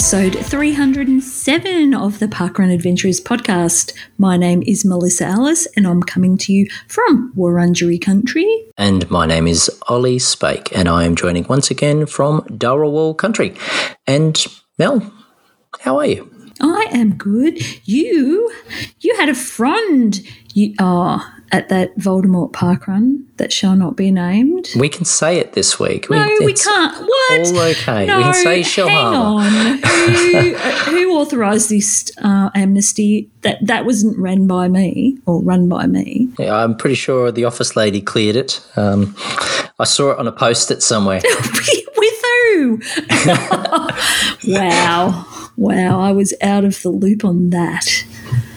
Episode 307 of the Parkrun Adventurers podcast. My name is Melissa Alice and I'm coming to you from Wurundjeri country. And my name is Olly Spake and I am joining once again from Dharawal country. And Mel, how are you? I am good. You, you had a friend. You, oh, at that Voldemort Park run that shall not be named. We can say it this week. No, we, we can't. What? All okay. No, we can say Shell hang on. who, who authorised this uh, amnesty? That that wasn't run by me or run by me. Yeah, I'm pretty sure the office lady cleared it. Um, I saw it on a post-it somewhere. With who? wow. Wow, I was out of the loop on that.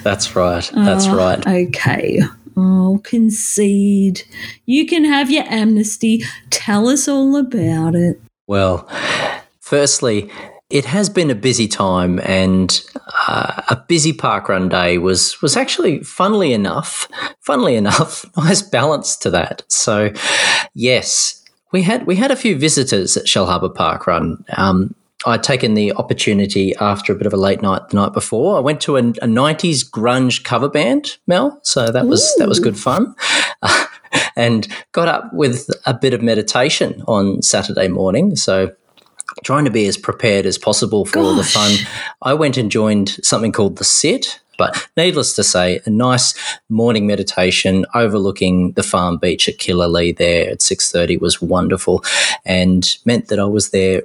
That's right. That's Oh, right. Okay. I'll concede. You can have your amnesty. Tell us all about it. Well, firstly, it has been a busy time, and uh, a busy parkrun day was was actually, funnily enough, funnily enough, nice balance to that. So, yes, we had we had a few visitors at Shellharbour Parkrun. Um, I'd taken the opportunity after a bit of a late night the night before. I went to a, a '90s grunge cover band, Mel. So that was that was good fun, and got up with a bit of meditation on Saturday morning. So trying to be as prepared as possible for all the fun. I went and joined something called the Sit. But needless to say, a nice morning meditation overlooking the farm beach at Killalea there at six thirty was wonderful, and meant that I was there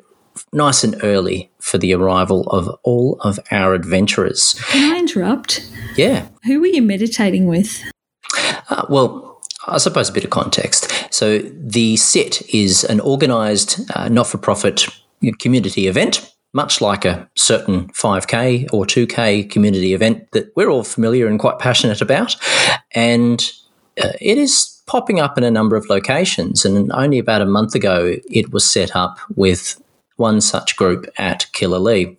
nice and early for the arrival of all of our adventurers. Can I interrupt? Yeah, Who were you meditating with? Uh, well, I suppose a bit of context. So, the SIT is an organised, uh, not for profit community event, much like a certain 5K or 2K community event that we're all familiar and quite passionate about. And uh, it is popping up in a number of locations. And only about a month ago, it was set up with one such group at Killalea.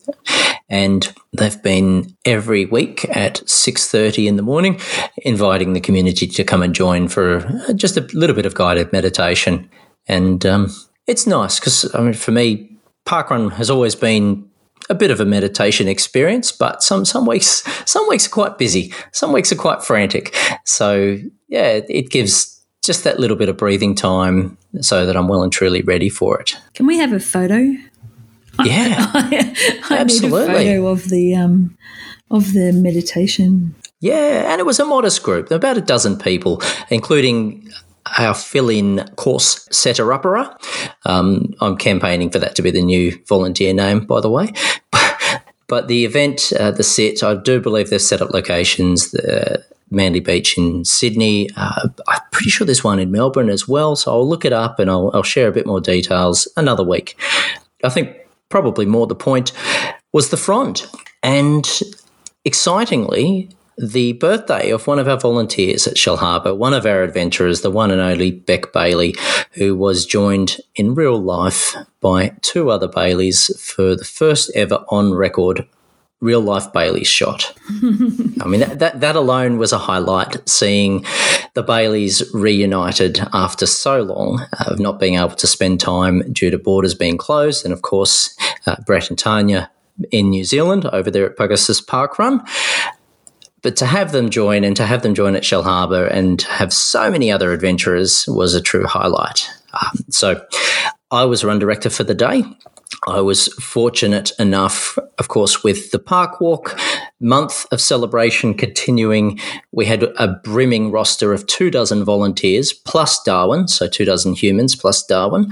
And they've been every week at 6.30 in the morning, inviting the community to come and join for uh, just a little bit of guided meditation. And um, it's nice because, I mean, for me, parkrun has always been a bit of a meditation experience, but some some weeks some weeks are quite busy, some weeks are quite frantic. So yeah, it gives just that little bit of breathing time so that I'm well and truly ready for it. Can we have a photo? Yeah, I Absolutely. need a photo of the um of the meditation. yeah, and it was a modest group, about a dozen people, including our fill-in course setter upperer. Um, I'm campaigning for that to be the new volunteer name, by the way. But the event, uh, the set, I do believe they've set up locations. The Manly Beach in Sydney. Uh, I'm pretty sure there's one in Melbourne as well. So I'll look it up and I'll, I'll share a bit more details another week. I think probably more the point was the front. And excitingly, the birthday of one of our volunteers at Shellharbour, one of our adventurers, the one and only Beck Bailey, who was joined in real life by two other Baileys for the first ever on record real life Bailey's shot. I mean, that, that, that alone was a highlight, seeing the Baileys reunited after so long of not being able to spend time due to borders being closed. And of course, uh, Brett and Tanya in New Zealand over there at Pegasus Park Run. But to have them join and to have them join at Shellharbour and have so many other adventurers was a true highlight. Um, so I was run director for the day. I was fortunate enough, of course, with the Park Walk month of celebration continuing. We had a brimming roster of two dozen volunteers plus Darwin, so two dozen humans plus Darwin,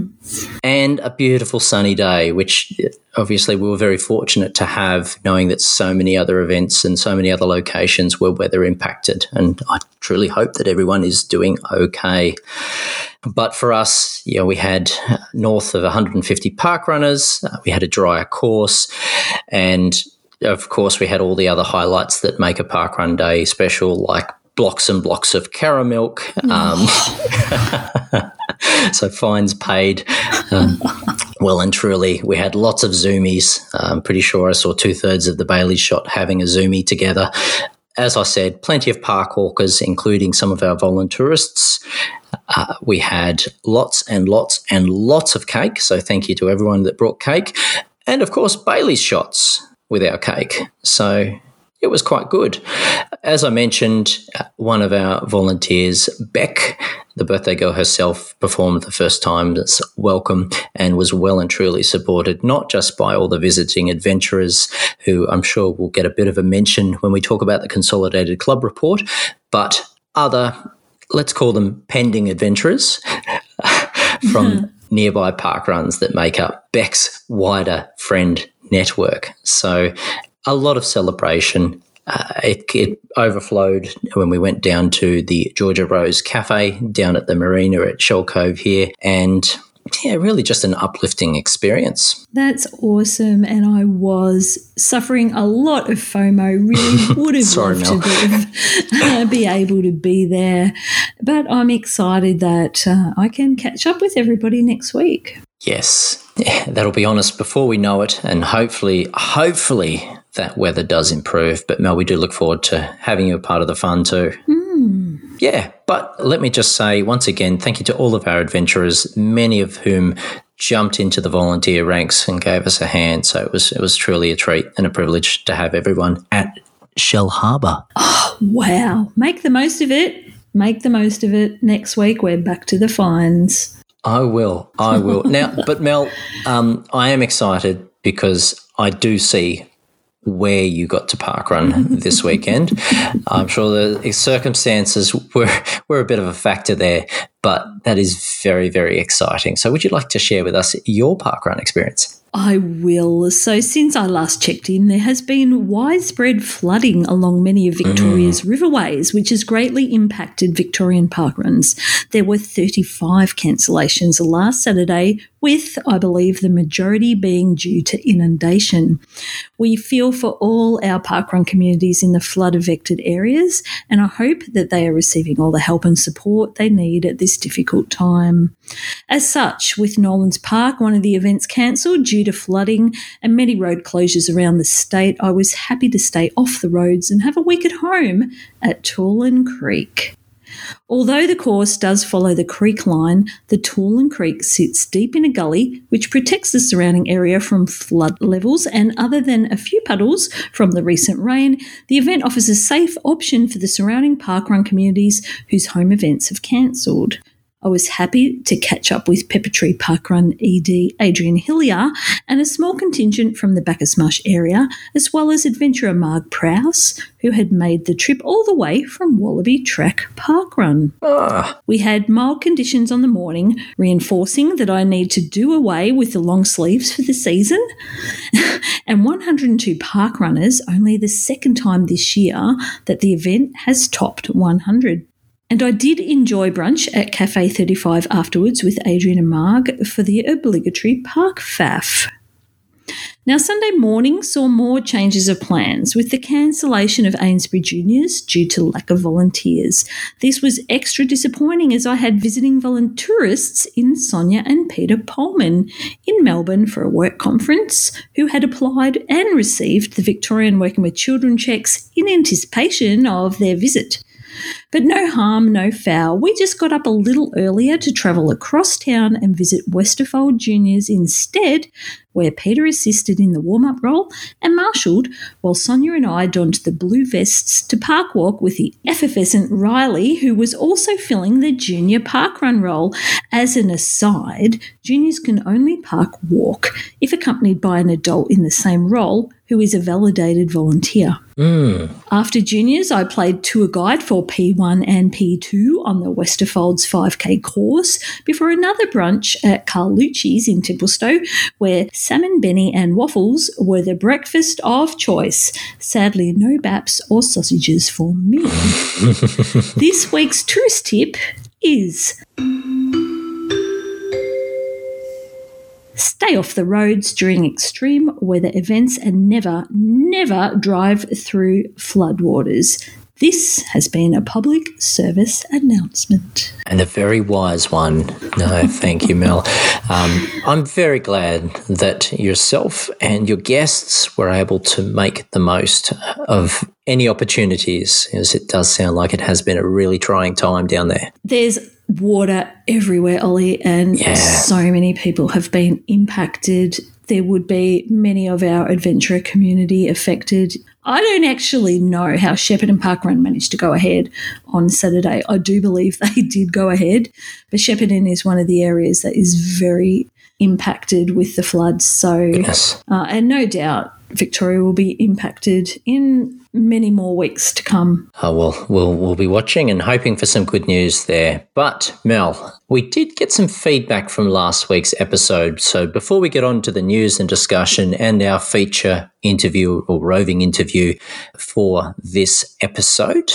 and a beautiful sunny day, which obviously we were very fortunate to have, knowing that so many other events and so many other locations were weather impacted. And I truly hope that everyone is doing okay. But for us, you know, we had north of 150 park runners, uh, we had a drier course, and of course, we had all the other highlights that make a park run day special, like blocks and blocks of caramilk. Um, so fines paid. Um, well and truly, we had lots of zoomies. I'm pretty sure I saw two thirds of the Bailey shot having a zoomie together. As I said, plenty of park walkers, including some of our volunteerists. Uh, we had lots and lots and lots of cake. So thank you to everyone that brought cake. and of course, Bailey's shots with our cake. So it was quite good. As I mentioned, uh, one of our volunteers, Beck, the birthday girl herself, performed the first time as welcome and was well and truly supported, not just by all the visiting adventurers, who I'm sure will get a bit of a mention when we talk about the Consolidated Club report, but other, let's call them pending adventurers from nearby park runs that make up Beck's wider friend network. So a lot of celebration. Uh, it, it, overflowed when we went down to the Georgia Rose Cafe down at the marina at Shell Cove here. And yeah, really just an uplifting experience. That's awesome. And I was suffering a lot of FOMO. Really would have Sorry, loved to uh, be able to be there. But I'm excited that uh, I can catch up with everybody next week. Yes, that'll be honest before we know it. And hopefully, hopefully, that weather does improve. But Mel, we do look forward to having you a part of the fun too. Mm. Yeah, but let me just say once again, thank you to all of our adventurers, many of whom jumped into the volunteer ranks and gave us a hand. So it was it was truly a treat and a privilege to have everyone at Shellharbour. Oh, wow. Make the most of it. Make the most of it. Next week we're back to the fines. I will. I will. now, but Mel, um, I am excited because I do see where you got to parkrun this weekend. I'm sure the circumstances were, were a bit of a factor there, but that is very, very exciting. So, would you like to share with us your parkrun experience? I will. So, since I last checked in, there has been widespread flooding along many of Victoria's mm. riverways, which has greatly impacted Victorian parkruns. There were 35 cancellations last Saturday, with, I believe, the majority being due to inundation. We feel for all our parkrun communities in the flood affected areas, and I hope that they are receiving all the help and support they need at this difficult time. As such, with Nolans Park, one of the events cancelled due to flooding and many road closures around the state, I was happy to stay off the roads and have a week at home at Toolern Creek. Although the course does follow the creek line, the Toolern Creek sits deep in a gully which protects the surrounding area from flood levels, and other than a few puddles from the recent rain, the event offers a safe option for the surrounding parkrun communities whose home events have cancelled. I was happy to catch up with Pepper Tree Parkrun ED Adrian Hillier and a small contingent from the Bacchus Marsh area, as well as adventurer Marg Prowse, who had made the trip all the way from Wallaby Track Parkrun. Ah. We had mild conditions on the morning, reinforcing that I need to do away with the long sleeves for the season. and 102 parkrunners, only the second time this year that the event has topped 100. And I did enjoy brunch at Cafe 35 afterwards with Adrian and Marg for the obligatory park faff. Now, Sunday morning saw more changes of plans with the cancellation of Eynesbury Juniors due to lack of volunteers. This was extra disappointing as I had visiting volunteerists in Sonia and Peter Pullman in Melbourne for a work conference who had applied and received the Victorian Working with Children checks in anticipation of their visit. But no harm, no foul. We just got up a little earlier to travel across town and visit Westerfold Juniors instead, where Peter assisted in the warm up role and marshalled, while Sonia and I donned the blue vests to park walk with the effervescent Riley, who was also filling the junior parkrun role. As an aside, juniors can only park walk if accompanied by an adult in the same role who is a validated volunteer. Mm. After juniors, I played tour guide for P1 and P2 on the Westerfolds 5K course before another brunch at Carlucci's in Templestowe, where salmon benny and waffles were the breakfast of choice. Sadly, no baps or sausages for me. this week's tourist tip is. Stay off the roads during extreme weather events and never, never drive through floodwaters. This has been a public service announcement. And a very wise one. No, thank you, Mel. Um, I'm very glad that yourself and your guests were able to make the most of any opportunities, as it does sound like it has been a really trying time down there. There's water everywhere, Olly, and yeah. so many people have been impacted there would be many of our adventurer community affected. I don't actually know how Shepparton Parkrun managed to go ahead on Saturday. I do believe they did go ahead, but Shepparton is one of the areas that is very impacted with the floods. So, Yes. uh, and no doubt Victoria will be impacted in many more weeks to come. Oh, well, we'll we'll be watching and hoping for some good news there. But Mel, we did get some feedback from last week's episode. So before we get on to the news and discussion and our feature interview or roving interview for this episode,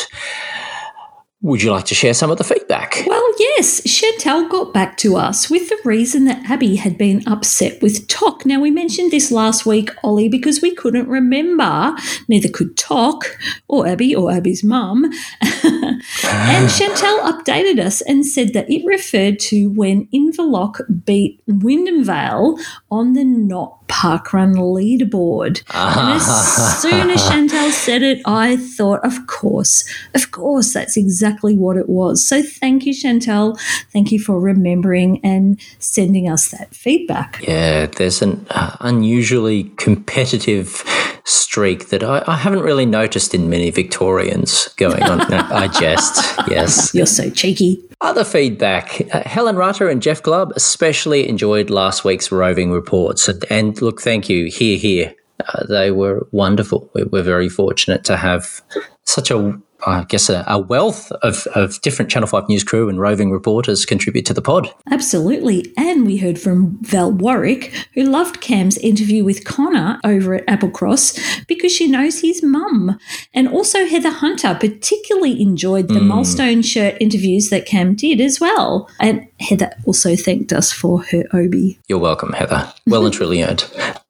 would you like to share some of the feedback? Well, yes, Chantel got back to us with the reason that Abby had been upset with Toc. Now, we mentioned this last week, Olly, because we couldn't remember, neither could Toc or Abby or Abby's mum. and Chantel updated us and said that it referred to when Inverloch beat Wyndham Vale on the Not Parkrun leaderboard. And as soon as Chantel said it, I thought, of course, of course, that's exactly what it was. So thank you, Chantel. Thank you for remembering and sending us that feedback. Yeah, there's an uh, unusually competitive streak that I, I haven't really noticed in many Victorians going on. I jest, yes. You're so cheeky. Other feedback uh, Helen Rutter and Jeff Glubb especially enjoyed last week's roving reports. And, and look, thank you. Here, here. Uh, they were wonderful. We, we're very fortunate to have such a, I guess, a, a wealth of, of different Channel 5 news crew and roving reporters contribute to the pod. Absolutely. And we heard from Val Warwick, who loved Cam's interview with Connor over at Applecross because she knows his mum. And also Heather Hunter particularly enjoyed the hmm. Milestone shirt interviews that Cam did as well. And Heather also thanked us for her Obi. You're welcome, Heather. Well and truly earned.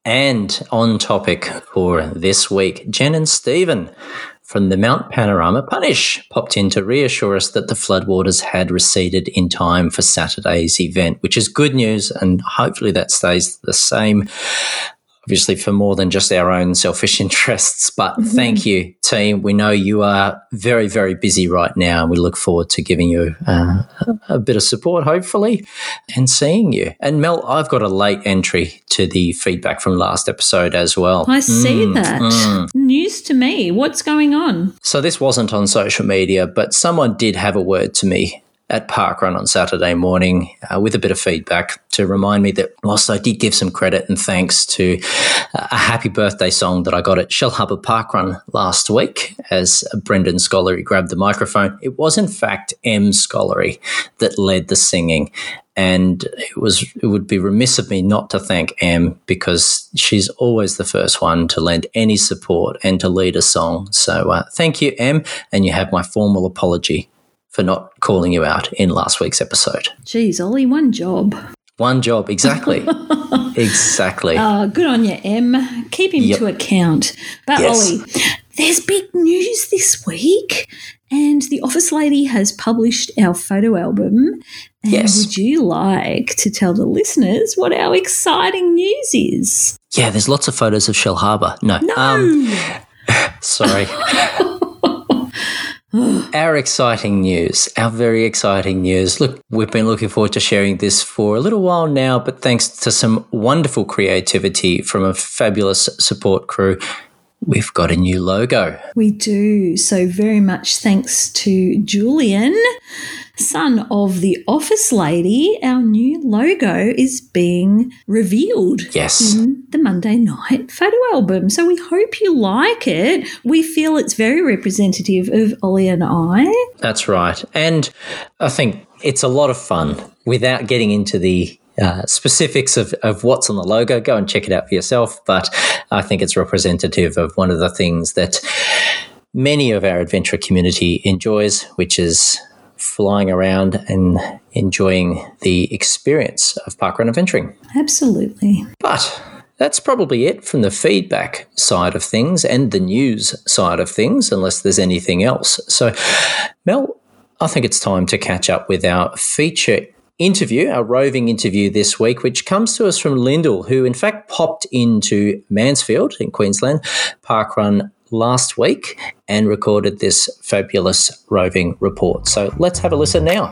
And on topic for this week, Jen and Stephen from the Mount Panorama Punish popped in to reassure us that the floodwaters had receded in time for Saturday's event, which is good news, and hopefully that stays the same. Obviously, for more than just our own selfish interests. But mm-hmm. thank you, team. We know you are very, very busy right now, and we look forward to giving you uh, a bit of support, hopefully, and seeing you. And Mel, I've got a late entry to the feedback from last episode as well. I see mm, that. Mm. News to me. What's going on? So this wasn't on social media, but someone did have a word to me at Parkrun on Saturday morning uh, with a bit of feedback to remind me that whilst I did give some credit and thanks to uh, a happy birthday song that I got at Shell Shellharbour Parkrun last week as Brendan Scollery grabbed the microphone, it was in fact Em Scollery that led the singing. And it was it would be remiss of me not to thank Em because she's always the first one to lend any support and to lead a song. So uh, thank you, Em, and you have my formal apology for not calling you out in last week's episode. Geez, Olly, one job. One job, exactly. exactly. Uh, good on you, Em. Keep him Yep. to account. But Yes. Olly, there's big news this week, and the office lady has published our photo album. And Yes. would you like to tell the listeners what our exciting news is? yeah, there's lots of photos of Shellharbour. No. No. Um, sorry. Our exciting news, our very exciting news. Look, we've been looking forward to sharing this for a little while now, but thanks to some wonderful creativity from a fabulous support crew, we've got a new logo. we do. So, very much thanks to Julian, son of the office lady, our new logo is being revealed. Yes. in the Monday night photo album. So we hope you like it. We feel it's very representative of Olly and I. That's right. And I think it's a lot of fun without getting into the uh, specifics of, of what's on the logo. Go and check it out for yourself. But I think it's representative of one of the things that many of our adventure community enjoys, which is flying around and enjoying the experience of parkrun adventuring. Absolutely. But that's probably it from the feedback side of things and the news side of things, unless there's anything else. So, Mel, I think it's time to catch up with our feature interview, our roving interview this week, which comes to us from Lyndell, who in fact popped into Mansfield in Queensland, Parkrun last week and recorded this fabulous roving report. So let's have a listen now.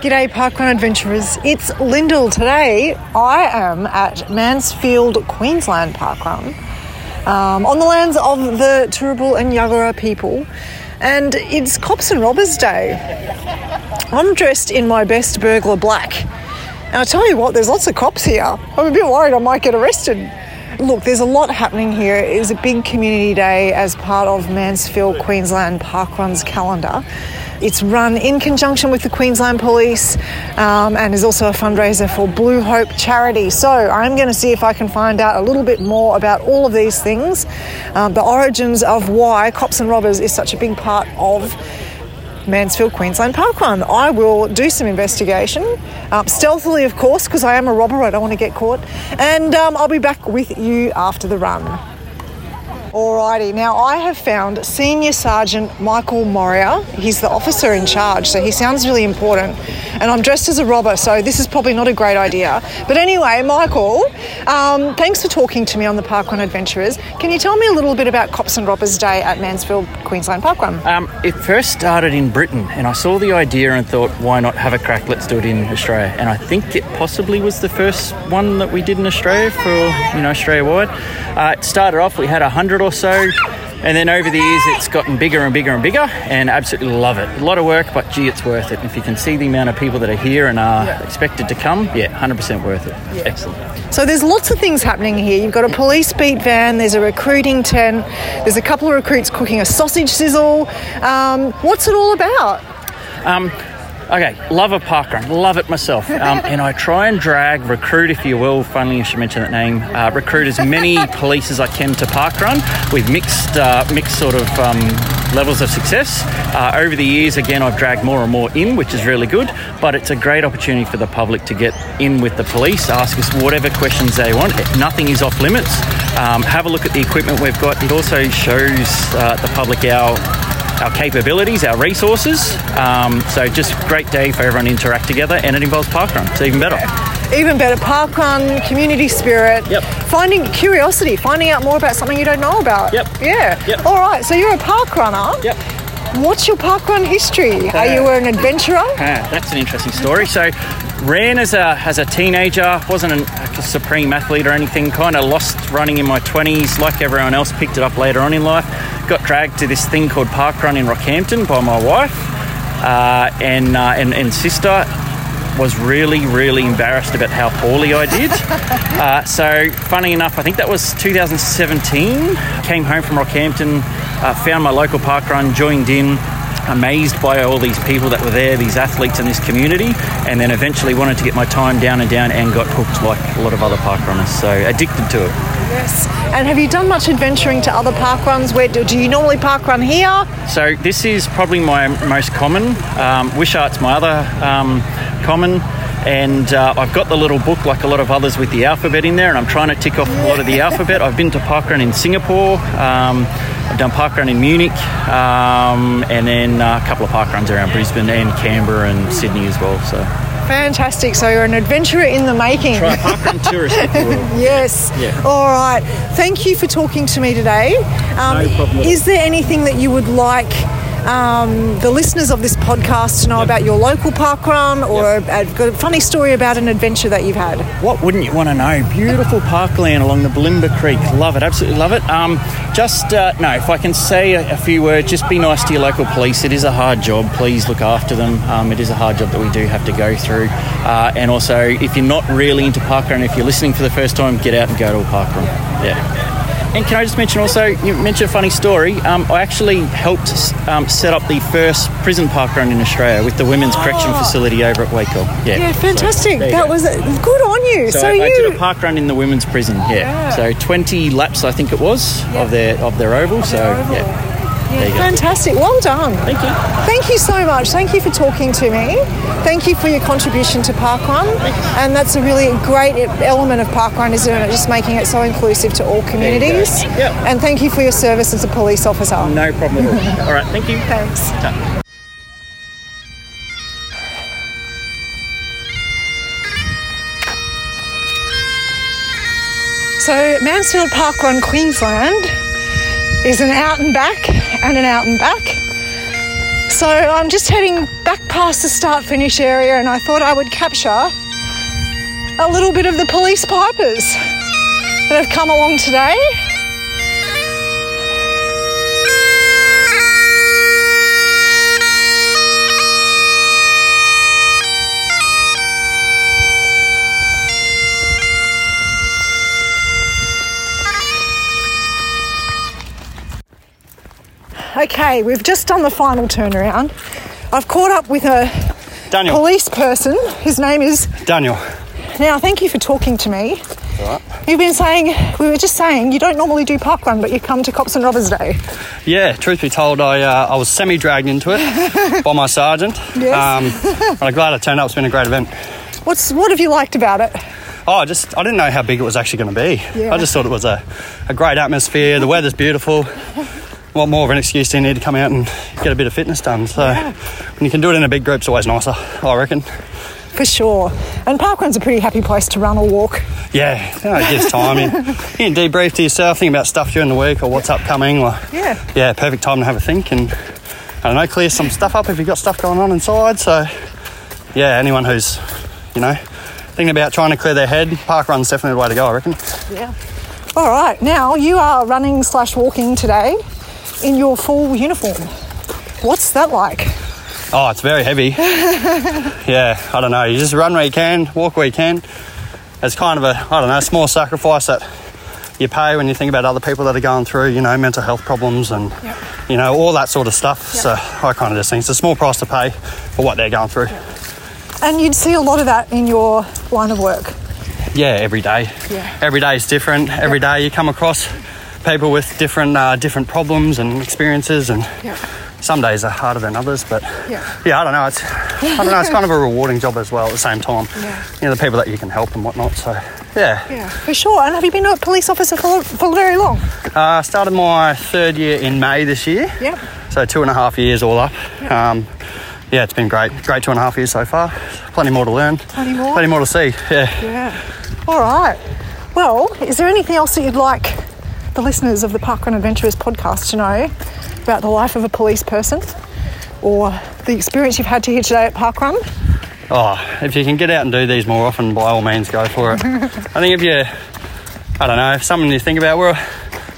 G'day, Parkrun adventurers. It's Lyndell. Today, I am at Mansfield, Queensland Parkrun, um, on the lands of the Turrbal and Yagara people, and it's Cops and Robbers Day. I'm dressed in my best burglar black, and I tell you what, there's lots of cops here. I'm a bit worried I might get arrested. Look, there's a lot happening here. It is a big community day as part of Mansfield, Queensland Parkrun's calendar. It's run in conjunction with the Queensland Police um, and is also a fundraiser for Blue Hope Charity. So I'm going to see if I can find out a little bit more about all of these things, um, the origins of why Cops and Robbers is such a big part of Mansfield Queensland park Parkrun. I will do some investigation, um, stealthily, of course, because I am a robber. I don't want to get caught. And um, I'll be back with you after the run. Alrighty, now I have found Senior Sergeant Michael Moria. He's the officer in charge, so he sounds really important. And I'm dressed as a robber, so this is probably not a great idea. But anyway, Michael, um, thanks for talking to me on the Parkrun Adventurers. Can you tell me a little bit about Cops and Robbers Day at Mansfield, Queensland Parkrun? Um, it first started in Britain, and I saw the idea and thought, why not have a crack? Let's do it in Australia. And I think it possibly was the first one that we did in Australia for you know Australia wide. Uh, it started off, we had a hundred or so. And then over the years, it's gotten bigger and bigger and bigger, and absolutely love it. A lot of work, but gee, it's worth it. If you can see the amount of people that are here and are expected to come, yeah, 100% worth it. Excellent. So there's lots of things happening here. You've got a police beat van, there's a recruiting tent, there's a couple of recruits cooking a sausage sizzle. Um, what's it all about? Um, okay, love a parkrun, love it myself, um, and I try and drag recruit, if you will. Funnily, you should mention that name. Uh, recruit as many police as I can to parkrun with mixed, uh, mixed sort of um, levels of success. Uh, over the years, again, I've dragged more and more in, which is really good. But it's a great opportunity for the public to get in with the police, ask us whatever questions they want. Nothing is off limits. Um, have a look at the equipment we've got. It also shows uh, the public our our capabilities, our resources. Um, so just great day for everyone to interact together, and it involves parkrun, so even better. Even better, parkrun, community spirit, Yep. finding curiosity, finding out more about something you don't know about. Yep. Yeah. Yep. All right, so you're a park runner. Yep. What's your parkrun history? Are you an adventurer? Ah, that's an interesting story. So, ran as a as a teenager, wasn't an, a supreme athlete or anything. Kind of lost running in my twenties, like everyone else. Picked it up later on in life. Got dragged to this thing called parkrun in Rockhampton by my wife uh, and, uh, and and sister. Was really, really embarrassed about how poorly I did. uh, so, funny enough, I think that was 2017. Came home from Rockhampton, uh, found my local parkrun, joined in, amazed by all these people that were there, these athletes in this community, and then eventually wanted to get my time down and down and got hooked like a lot of other park runners. So addicted to it. Yes. And have you done much adventuring to other park runs? Where do, do you normally park run here? So this is probably my most common. Um, Wishart's my other um, common. And uh, I've got the little book, like a lot of others, with the alphabet in there, and I'm trying to tick off a lot of the alphabet. I've been to parkrun in Singapore. Um, I've done parkrun in Munich, um, and then uh, a couple of parkruns around Brisbane and Canberra and Sydney as well. So Fantastic. So you're an adventurer in the making. try parkrun tourist if you will. Yes. Yeah. All right. Thank you for talking to me today. Um, No problem. Is there anything that you would like um, the listeners of this podcast to know about your local parkrun or a, a, a funny story about an adventure that you've had? What wouldn't you want to know? Beautiful parkland along the Bulimba Creek. Love it, absolutely love it. Um, just, uh, no, if I can say a, a few words, just be nice to your local police. It is a hard job. Please look after them. Um, it is a hard job that we do have to go through. Uh, and also, if you're not really into parkrun, if you're listening for the first time, get out and go to a parkrun. Yeah. And can I just mention also, you mentioned a funny story. Um, I actually helped um, set up the first prison park run in Australia with the Women's Correction Facility over at Wacol. Yeah, Yeah, fantastic. you that go. was good on you. So, So, I, you I did a park run in the women's prison. Yeah. Yeah. So 20 laps, I think it was, of their of their oval. so oval. yeah. You go. fantastic. Well done. Thank you. Thank you so much. Thank you for talking to me. Thank you for your contribution to Parkrun. And that's a really great element of Parkrun, isn't it? Just making it so inclusive to all communities. Yep. And thank you for your service as a police officer. No problem at all. All right. Thank you. Thanks. So, Mansfield Parkrun, Queensland is an out and back and an out and back. So I'm just heading back past the start finish area and I thought I would capture a little bit of the police pipers that have come along today. Okay, we've just done the final turnaround. I've caught up with a Daniel. police person. His name is. Daniel. Now, thank you for talking to me. You've been saying, we were just saying, you don't normally do parkrun, but you come to Cops and Robbers Day. Yeah, truth be told, I uh, I was semi dragged into it by my sergeant. Yes. Um, but I'm glad I turned up. It's been a great event. What's What have you liked about it? Oh, I just I didn't know how big it was actually going to be. Yeah. I just thought it was a, a great atmosphere. The weather's beautiful. What more of an excuse do you need to come out and get a bit of fitness done? So when you can do it in a big group, it's always nicer. I reckon. For sure. And parkrun's a pretty happy place to run or walk. Yeah, you know, it gives time. You, you can debrief to yourself, think about stuff during the week or what's upcoming. Or, Yeah. yeah, perfect time to have a think and I don't know, clear some stuff up if you've got stuff going on inside. So, yeah, anyone who's, you know, thinking about trying to clear their head, park run's definitely the way to go, I reckon. Yeah. All right, now you are running slash walking today in your full uniform. What's that like? Oh, it's very heavy. yeah, I don't know. You just run where you can, walk where you can. It's kind of a, I don't know, small sacrifice that you pay when you think about other people that are going through, you know, mental health problems and, you know, all that sort of stuff. So I kind of just think it's a small price to pay for what they're going through. And you'd see a lot of that in your line of work. Yeah, every day. Yeah. Every day is different. Every day you come across people with different uh, different problems and experiences, and Yeah. some days are harder than others. But Yeah. yeah, I don't know. It's I don't know. It's kind of a rewarding job as well at the same time. Yeah. You know, the people that you can help and whatnot. So yeah. Yeah, for sure. And have you been a police officer for, for very long? I uh, started my third year in May this year. Yep. So two and a half years all up. Um, yeah, it's been great. Great two and a half years so far. Plenty more to learn. Plenty more? Plenty more to see. Yeah. Yeah. All right. Well, is there anything else that you'd like the listeners of the Parkrun Adventurers podcast to know about the life of a police person or the experience you've had to here today at Parkrun? Oh, if you can get out and do these more often, by all means, go for it. I think if you, I don't know, if something you think about, we're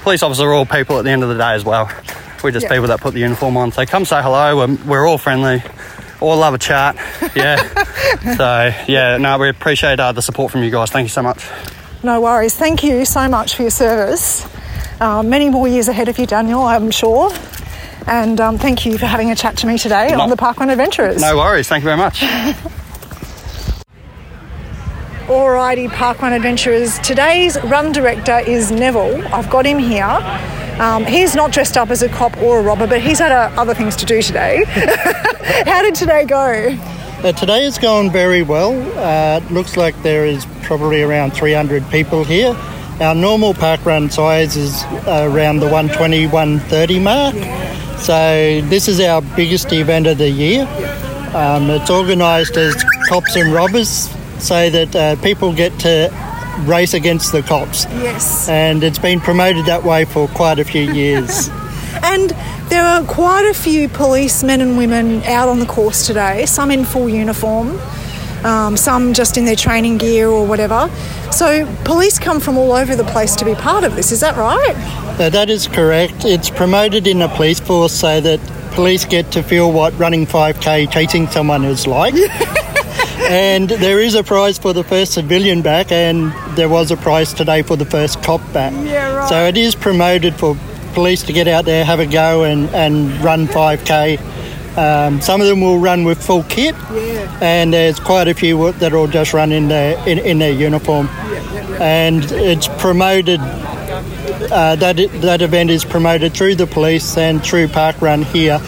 police officers are all people at the end of the day as well. We're just Yeah. people that put the uniform on. So come say hello. We're, we're all friendly. All love a chat. Yeah. so yeah, no, we appreciate uh, the support from you guys. Thank you so much. No worries. Thank you so much for your service. Uh, many more years ahead of you, Daniel, I'm sure. And um, thank you for having a chat to me today No- on the Parkrun Adventurers. No worries. Thank you very much. Alrighty, Parkrun Adventurers. Today's run director is Neville. I've got him here. Um, he's not dressed up as a cop or a robber, but he's had uh, other things to do today. How did today go? Uh, today has gone very well. Uh, it looks like there is probably around 300 people here. Our normal park run size is uh, around the 120, 130 mark. So this is our biggest event of the year. Um, it's organised as cops and robbers so that uh, people get to race against the cops. Yes. And it's been promoted that way for quite a few years. And there are quite a few policemen and women out on the course today, some in full uniform, um, some just in their training gear or whatever. So police come from all over the place to be part of this, is that right? Uh, that is correct. It's promoted in the police force so that police get to feel what running 5k chasing someone is like. and there is a prize for the first civilian back, and there was a prize today for the first cop back. Yeah, right. So it is promoted for police to get out there, have a go, and, and run 5k. Um, some of them will run with full kit, Yeah. and there's quite a few that will just run in their in, in their uniform. And it's promoted uh, that that event is promoted through the police and through Park Run here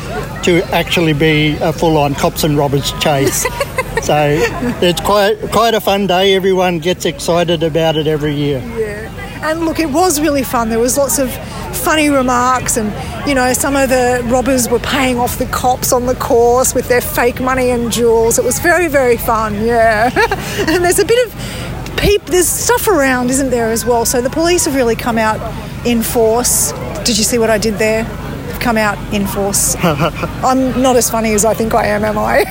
to actually be a full-on cops and robbers chase. so it's quite quite a fun day. Everyone gets excited about it every year. Yeah. And look, it was really fun. There was lots of funny remarks and you know some of the robbers were paying off the cops on the course with their fake money and jewels it was very very fun yeah and there's a bit of peep there's stuff around isn't there as well so the police have really come out in force did you see what i did there come out in force. I'm not as funny as I think I am, am I?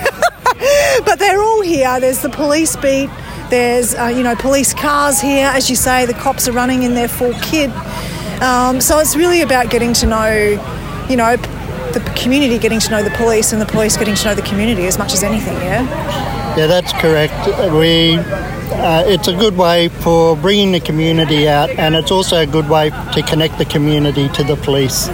but they're all here. There's the police beat. There's, uh, you know, police cars here. As you say, the cops are running in their full kit. Um, so it's really about getting to know, you know, the community getting to know the police and the police getting to know the community as much as anything, yeah? Yeah, that's correct. We, uh, it's a good way for bringing the community out, and it's also a good way to connect the community to the police.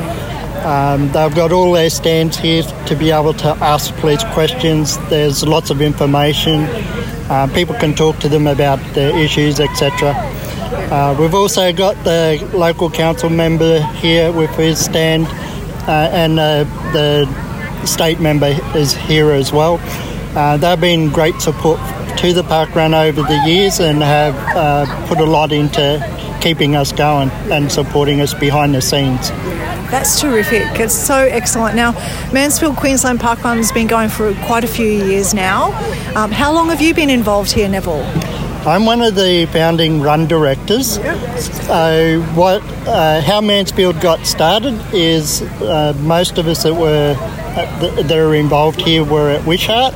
Um, they've got all their stands here to be able to ask police questions. There's lots of information. Uh, people can talk to them about their issues, etc. Uh, we've also got the local council member here with his stand, uh, and uh, the state member is here as well. Uh, they've been great support to the park run over the years and have uh, put a lot into keeping us going and supporting us behind the scenes. That's terrific. It's so excellent. Now, Mansfield Queensland Park Run's been going for quite a few years now. Um, how long have you been involved here, Neville? I'm one of the founding run directors. So, what, uh, how Mansfield got started is uh, most of us that were uh, th- that are involved here were at Wishart,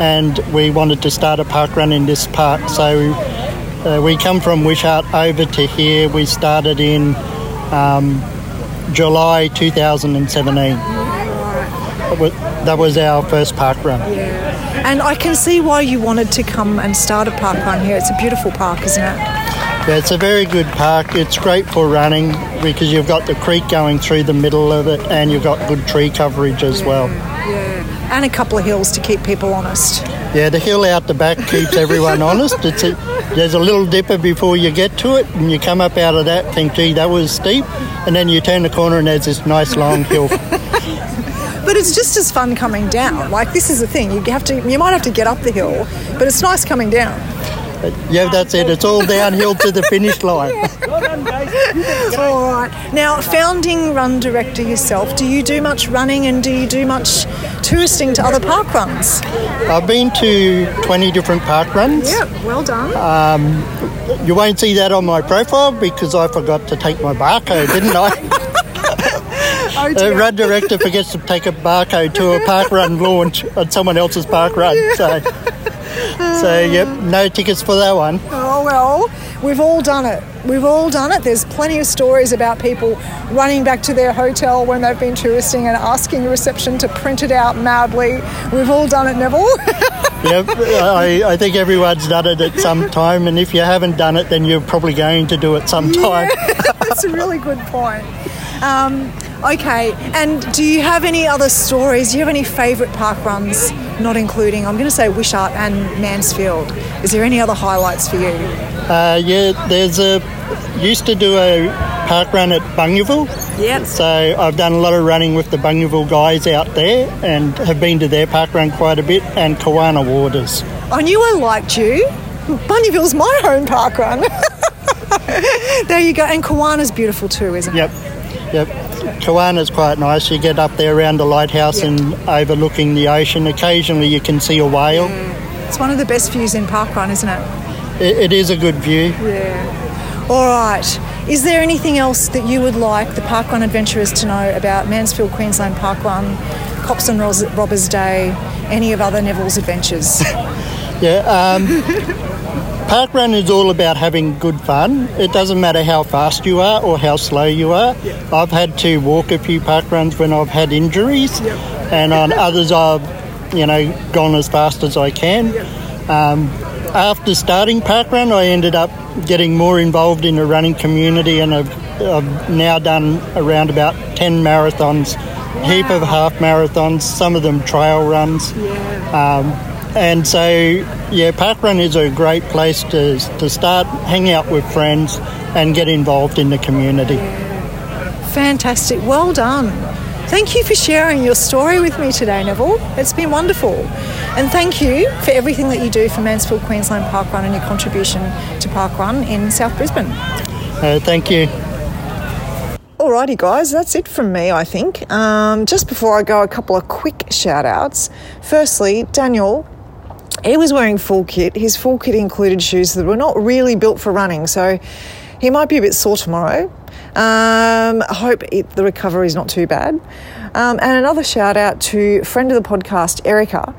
and we wanted to start a park run in this park. So, uh, we come from Wishart over to here. We started in um, July 2017. That was, that was our first park run. And I can see why you wanted to come and start a park run here. It's a beautiful park, isn't it? Yeah, it's a very good park. It's great for running because you've got the creek going through the middle of it and you've got good tree coverage as well. Yeah. And a couple of hills to keep people honest. Yeah, the hill out the back keeps everyone honest. It's a, there's a little dipper before you get to it, and you come up out of that, think, gee, that was steep, and then you turn the corner and there's this nice long hill. But it's just as fun coming down. Like this is the thing. You have to you might have to get up the hill, but it's nice coming down. yeah, that's it. It's all downhill to the finish line. Well done, basically. All right. Now, founding run director yourself, do you do much running and do you do much touristing to other park runs? I've been to 20 different park runs. Yeah, well done. Um, you won't see that on my profile because I forgot to take my barcode, didn't I? The run director forgets to take a barcode to a park run launch on someone else's park run. So, so yep, no tickets for that one. Oh well, we've all done it. We've all done it. There's plenty of stories about people running back to their hotel when they've been touristing and asking the reception to print it out madly. We've all done it, Neville. Yep, I, I think everyone's done it at some time, and if you haven't done it, then you're probably going to do it sometime. That's a really good point. Um, okay, and do you have any other stories? Do you have any favourite park runs, not including, I'm going to say Wishart and Mansfield? Is there any other highlights for you? Uh, yeah, there's a used to do a park run at Bunyaville. Yep. So I've done a lot of running with the Bunyaville guys out there, and have been to their park run quite a bit. And Kawana Waters. I knew I liked you. Bunyaville's my home park run. there you go. And Kawana's beautiful too, isn't it? Yep, yep. Kawana's quite nice. You get up there around the lighthouse and overlooking the ocean. Occasionally you can see a whale. It's one of the best views in park run, isn't it? It, it is a good view. Yeah. All right. Is there anything else that you would like the Park Run adventurers to know about Mansfield Queensland Park Run, Cops and Robbers Day, any of other Neville's adventures? Yeah. Um, park run is all about having good fun. It doesn't matter how fast you are or how slow you are. I've had to walk a few park runs when I've had injuries, and on others I've, you know, gone as fast as I can. Um, after starting park run, I ended up getting more involved in the running community, and I've, I've now done around about ten marathons, heap of half marathons, some of them trail runs. Um, and so, yeah, parkrun is a great place to, to start, hang out with friends, and get involved in the community. Fantastic. Well done. Thank you for sharing your story with me today, Neville. It's been wonderful. And thank you for everything that you do for Mansfield Queensland Parkrun and your contribution to Parkrun in South Brisbane. Uh, thank you. Alrighty, guys, that's it from me, I think. Um, just before I go, a couple of quick shout outs. Firstly, Daniel, he was wearing full kit. His full kit included shoes that were not really built for running, so he might be a bit sore tomorrow. Um, I hope it, the recovery is not too bad. Um, and another shout out to friend of the podcast, Erica,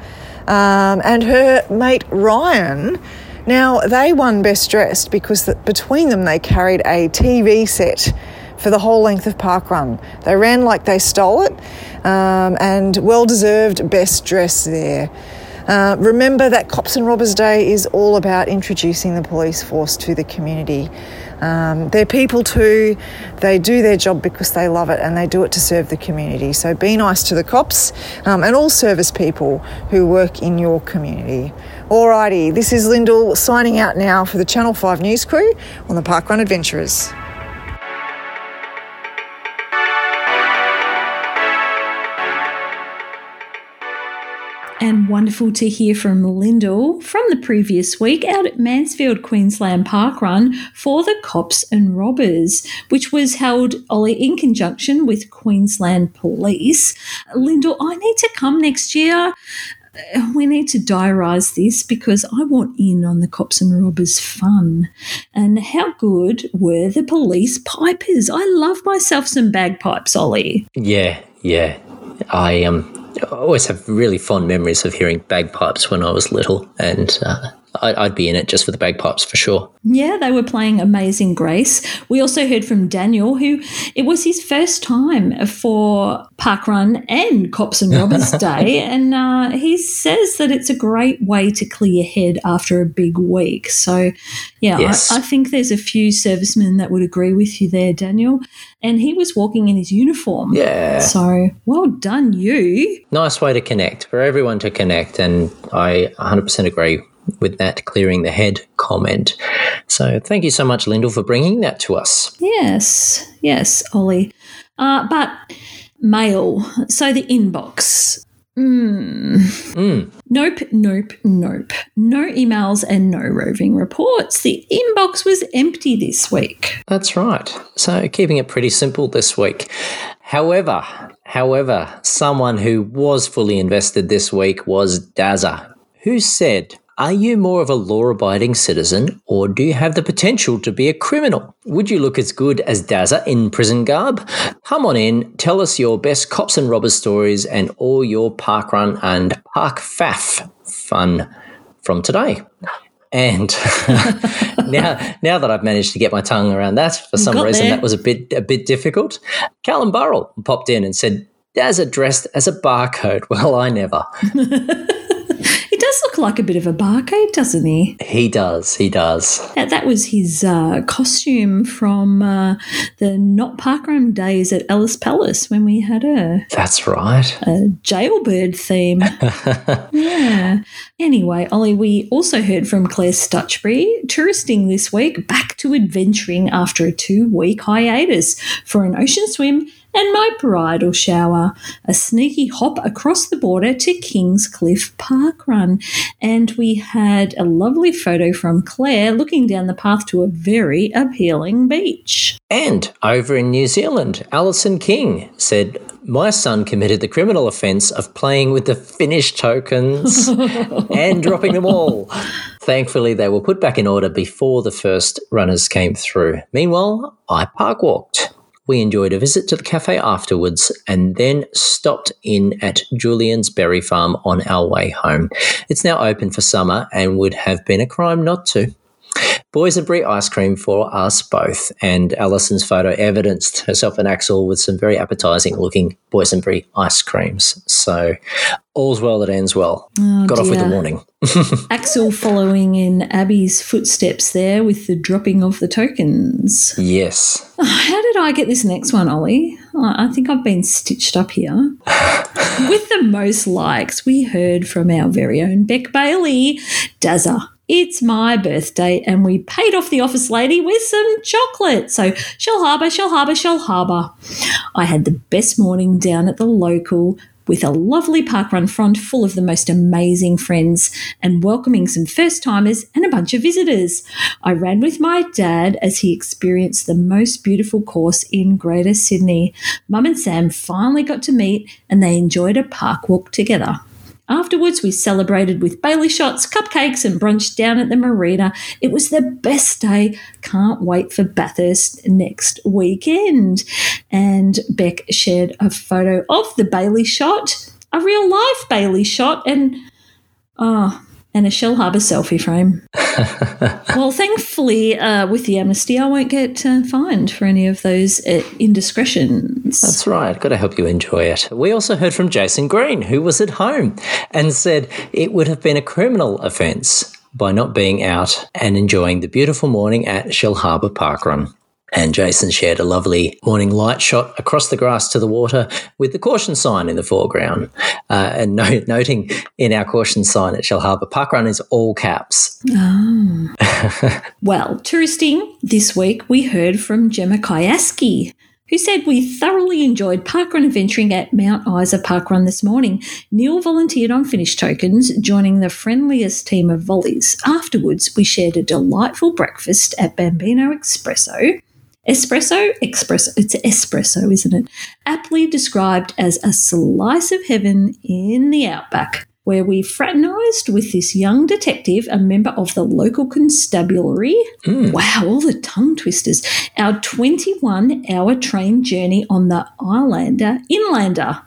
um, and her mate Ryan. Now, they won Best Dressed because the, between them they carried a TV set for the whole length of Park Run. They ran like they stole it um, and well deserved Best Dress there. Uh, remember that Cops and Robbers Day is all about introducing the police force to the community. Um, they're people too. They do their job because they love it and they do it to serve the community. So be nice to the cops um, and all service people who work in your community. Alrighty, this is Lyndell signing out now for the Channel 5 News crew on the Parkrun Adventurers. And wonderful to hear from Lyndell from the previous week out at Mansfield Queensland Park Run for the Cops and Robbers, which was held Olly in conjunction with Queensland Police. Lyndell, I need to come next year. We need to diarise this because I want in on the cops and robbers fun. And how good were the police pipers? I love myself some bagpipes, Olly. Yeah, yeah. I um I always have really fond memories of hearing bagpipes when I was little, and uh, I'd be in it just for the bagpipes for sure. Yeah, they were playing Amazing Grace. We also heard from Daniel, who it was his first time for Parkrun and Cops and Robbers Day, and uh, he says that it's a great way to clear your head after a big week. So, yeah, Yes. I, I think there's a few servicemen that would agree with you there, Daniel. And he was walking in his uniform. Yeah. So, well done, you. Nice way to connect, for everyone to connect, and I 100% agree with that clearing the head comment. So thank you so much, Lyndell, for bringing that to us. Yes, yes, Olly. Uh, but mail, so the inbox. Mm. Nope, nope, nope. No emails and no roving reports. The inbox was empty this week. That's right. So keeping it pretty simple this week. However, however, someone who was fully invested this week was Dazza, who said, are you more of a law abiding citizen or do you have the potential to be a criminal? Would you look as good as Dazza in prison garb? Come on in, tell us your best cops and robbers stories and all your parkrun and park faff fun from today. And now, now that I've managed to get my tongue around that, for some got reason there. that was a bit a bit difficult. Callum Burrell popped in and said, "Dazza dressed as a barcode." Well, I never. He does look like a bit of a barcode, doesn't he? He does. He does. That, that was his uh, costume from uh, the not parkrun days at Ellis Palace when we had a, That's right. a jailbird theme. yeah. Anyway, Olly, we also heard from Claire Stutchbury, touristing this week, back to adventuring after a two week hiatus for an ocean swim and my bridal shower, a sneaky hop across the border to Kingscliff Park Run. And we had a lovely photo from Claire looking down the path to a very appealing beach. And over in New Zealand, Alison King said, My son committed the criminal offence of playing with the finished tokens and dropping them all. Thankfully, they were put back in order before the first runners came through. Meanwhile, I park walked. We enjoyed a visit to the cafe afterwards and then stopped in at Julian's Berry Farm on our way home. It's now open for summer and would have been a crime not to. Boysenberry ice cream for us both, and Alison's photo evidenced herself and Axel with some very appetising looking Boysenberry ice creams. So all's well that ends well. Oh, Got off with the dear. warning. Axel following in Abby's footsteps there with the dropping of the tokens. Yes. Oh, how did I get this next one, Olly? Oh, I think I've been stitched up here. With the most likes, we heard from our very own Beck Bailey. Dazza, it's my birthday, and we paid off the office lady with some chocolate. So, Shellharbour, Shell Harbour, Shellharbour. I had the best morning down at the local with a lovely parkrun front full of the most amazing friends and welcoming some first timers and a bunch of visitors. I ran with my dad as he experienced the most beautiful course in Greater Sydney. Mum and Sam finally got to meet and they enjoyed a park walk together. Afterwards, we celebrated with Bailey shots, cupcakes, and brunch down at the marina. It was the best day. Can't wait for Bathurst next weekend. And Beck shared a photo of the Bailey shot, a real life Bailey shot, and oh, and a Shellharbour selfie frame. well, thankfully, uh, with the amnesty, I won't get uh, fined for any of those uh, indiscretions. That's right. Got to help you enjoy it. We also heard from Jason Green, who was at home and said it would have been a criminal offence by not being out and enjoying the beautiful morning at Shell Shellharbour Parkrun. And Jason shared a lovely morning light shot across the grass to the water with the caution sign in the foreground. Uh, and no, noting in our caution sign at Shellharbour Parkrun is all caps. Oh. well, touristing this week, we heard from Gemma Kayaski, who said we thoroughly enjoyed parkrun adventuring at Mount Isa Parkrun this morning. Neil volunteered on finish tokens, joining the friendliest team of volleys. Afterwards, we shared a delightful breakfast at Bambino Espresso Espresso, espresso, it's espresso, isn't it? Aptly described as a slice of heaven in the outback, where we fraternised with this young detective, a member of the local constabulary. Hmm. Wow, all the tongue twisters. Our 21 hour train journey on the Islander, Inlander,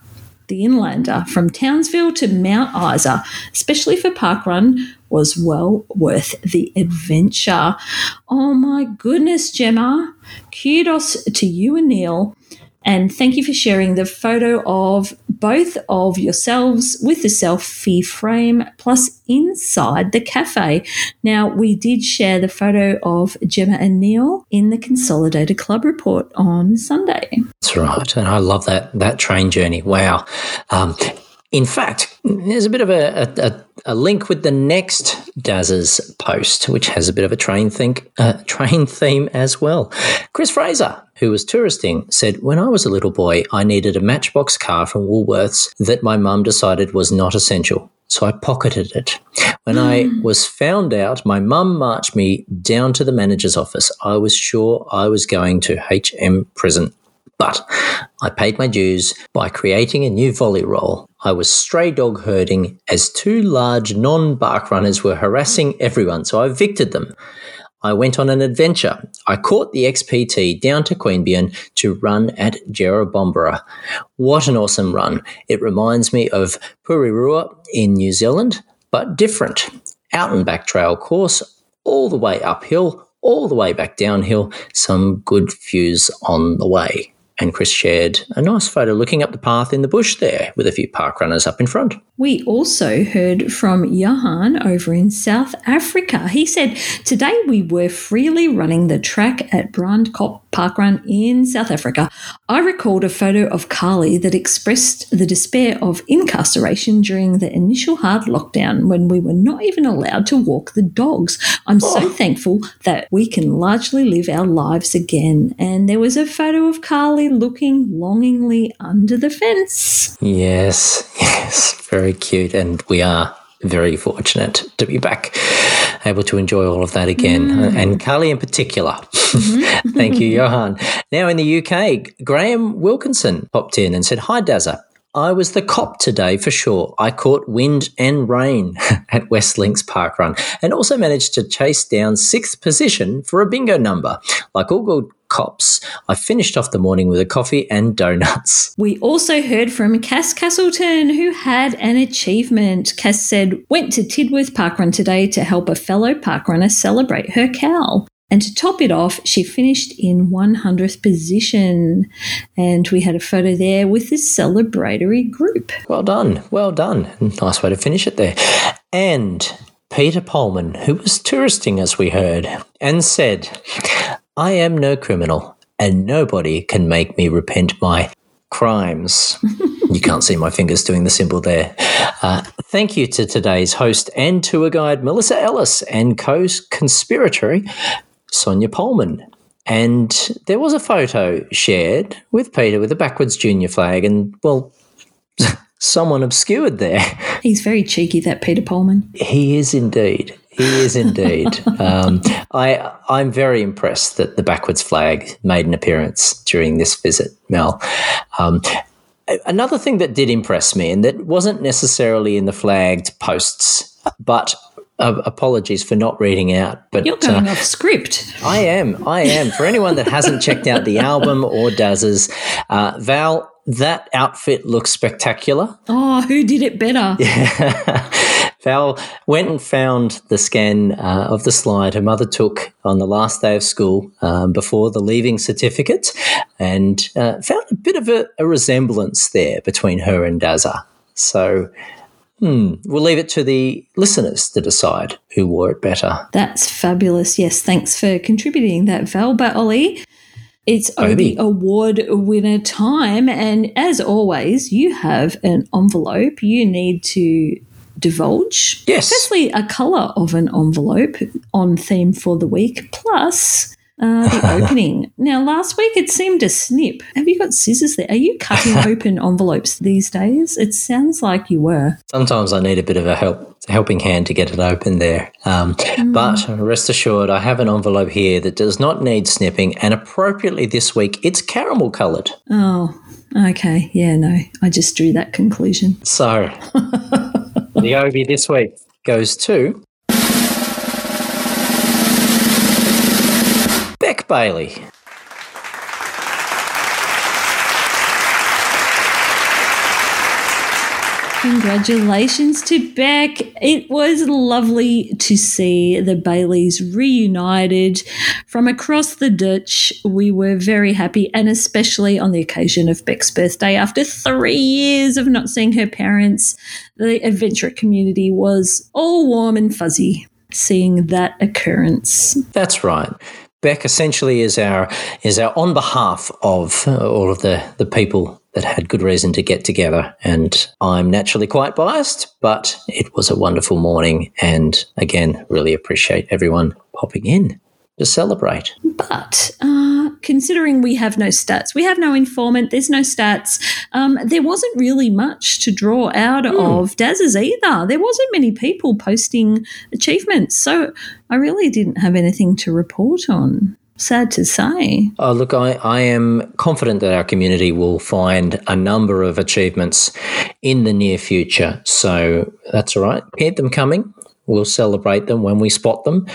the Inlander from Townsville to Mount Isa, especially for parkrun, was well worth the adventure. Oh my goodness, Gemma. Kudos to you and Neil. And thank you for sharing the photo of both of yourselves with the selfie frame plus inside the cafe. Now, we did share the photo of Gemma and Neil in the Consolidated Club report on Sunday. That's right. And I love that, that train journey. Wow. Um, in fact, there's a bit of a, a, a link with the next Daz's post, which has a bit of a train think uh, train theme as well. Chris Fraser, who was touristing, said, "When I was a little boy, I needed a Matchbox car from Woolworths that my mum decided was not essential." So I pocketed it. When I was found out, my mum marched me down to the manager's office. I was sure I was going to HM prison. But I paid my dues by creating a new volley roll. I was stray dog herding as two large non bark runners were harassing everyone, so I evicted them. I went on an adventure. I caught the XPT down to Queanbeyan to run at Jerrabomberra. What an awesome run. It reminds me of Porirua in New Zealand, but different. Out and back trail course, all the way uphill, all the way back downhill, some good views on the way. And Chris shared a nice photo looking up the path in the bush there with a few park runners up in front. We also heard from Johan over in South Africa. He said, Today we were freely running the track at Brandkop Parkrun in South Africa. I recalled a photo of Carly that expressed the despair of incarceration during the initial hard lockdown when we were not even allowed to walk the dogs. I'm so oh. thankful that we can largely live our lives again. And there was a photo of Carly looking longingly under the fence. Yes, yes, very cute. And we are very fortunate to be back, able to enjoy all of that again. Mm. And Carly in particular. Mm-hmm. Thank you, Johan. Now in the UK, Graham Wilkinson popped in and said, Hi, Dazza. I was the cop today for sure. I caught wind and rain at West Links Parkrun and also managed to chase down sixth position for a bingo number. Like all good cops, I finished off the morning with a coffee and donuts. We also heard from Cass Castleton, who had an achievement. Cass said, went to Tidworth Parkrun today to help a fellow parkrunner celebrate her cow. And to top it off, she finished in 100th position. And we had a photo there with this celebratory group. Well done, well done. Nice way to finish it there. And Peter Polman, who was touristing as we heard, and said, I am no criminal, and nobody can make me repent my crimes. you can't see my fingers doing the symbol there. Uh, thank you to today's host and tour guide, Melissa Ellis, and co conspiratory, Sonia Polman. And there was a photo shared with Peter with a backwards junior flag, and well, someone obscured there. He's very cheeky, that Peter Pullman. He is indeed. He is indeed. um, I I'm very impressed that the backwards flag made an appearance during this visit, Mel. Um, Another thing that did impress me, and that wasn't necessarily in the flagged posts, but uh, apologies for not reading out. But You're going uh, off script. I am. I am. For anyone that hasn't checked out the album or Daz's, uh, Val, that outfit looks spectacular. Oh, who did it better? Yeah. Val went and found the scan uh, of the slide her mother took on the last day of school um, before the leaving certificate and uh, found a bit of a, a, resemblance there between her and Dazza. So hmm, we'll leave it to the listeners to decide who wore it better. That's fabulous. Yes, thanks for contributing that, Val. But Olly, it's Obi Award winner time. And as always, you have an envelope. You need to divulge. Yes. Firstly, a colour of an envelope on theme for the week, plus uh, the opening. Now, last week it seemed a snip. Have you got scissors there? Are you cutting open envelopes these days? It sounds like you were. Sometimes I need a bit of a help helping hand to get it open there. Um, mm. But rest assured, I have an envelope here that does not need snipping, and appropriately this week, it's caramel coloured. Oh, okay. Yeah, no, I just drew that conclusion. So. The Obi this week goes to Bailey. Congratulations to Beck. It was lovely to see the Baileys reunited from across the ditch. We were very happy, and especially on the occasion of Beck's birthday. After three years of not seeing her parents, the adventure community was all warm and fuzzy seeing that occurrence. That's right. Beck essentially is our is our on behalf of uh, all of the the people that had good reason to get together. And I'm naturally quite biased, but it was a wonderful morning. And again, really appreciate everyone popping in to celebrate. But uh, considering we have no stats, we have no informant, there's no stats, um, there wasn't really much to draw out mm. of Daz's either. There wasn't many people posting achievements. So I really didn't have anything to report on sad to say. Oh, look, I, I am confident that our community will find a number of achievements in the near future. So that's all right. Keep them coming. We'll celebrate them when we spot them.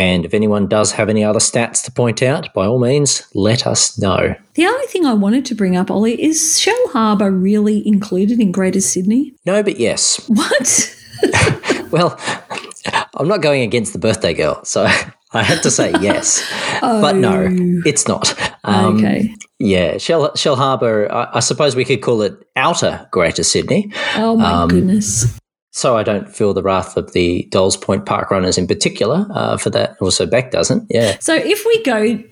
And if anyone does have any other stats to point out, by all means, let us know. The only thing I wanted to bring up, Olly, is Shellharbour really included in Greater Sydney? No, but yes. What? well, I'm not going against the birthday girl, so I had to say yes, oh. but no, it's not. Um, okay. Yeah, Shellharbour. I, I, suppose we could call it Outer Greater Sydney. Oh my um, goodness. So I don't feel the wrath of the Dolls Point Park runners in particular uh, for that. Also, Beck doesn't. Yeah. So if we go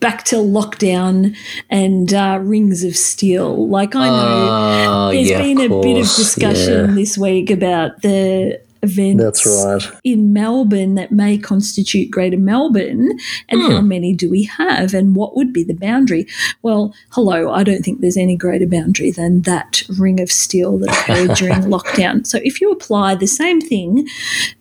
back to lockdown and uh, rings of steel. Like I know uh, there's yeah, been a bit of discussion yeah. this week about the events That's right. in Melbourne that may constitute Greater Melbourne, and how hmm. many do we have, and what would be the boundary? Well, hello, I don't think there's any greater boundary than that ring of steel that occurred during lockdown. So if you apply the same thing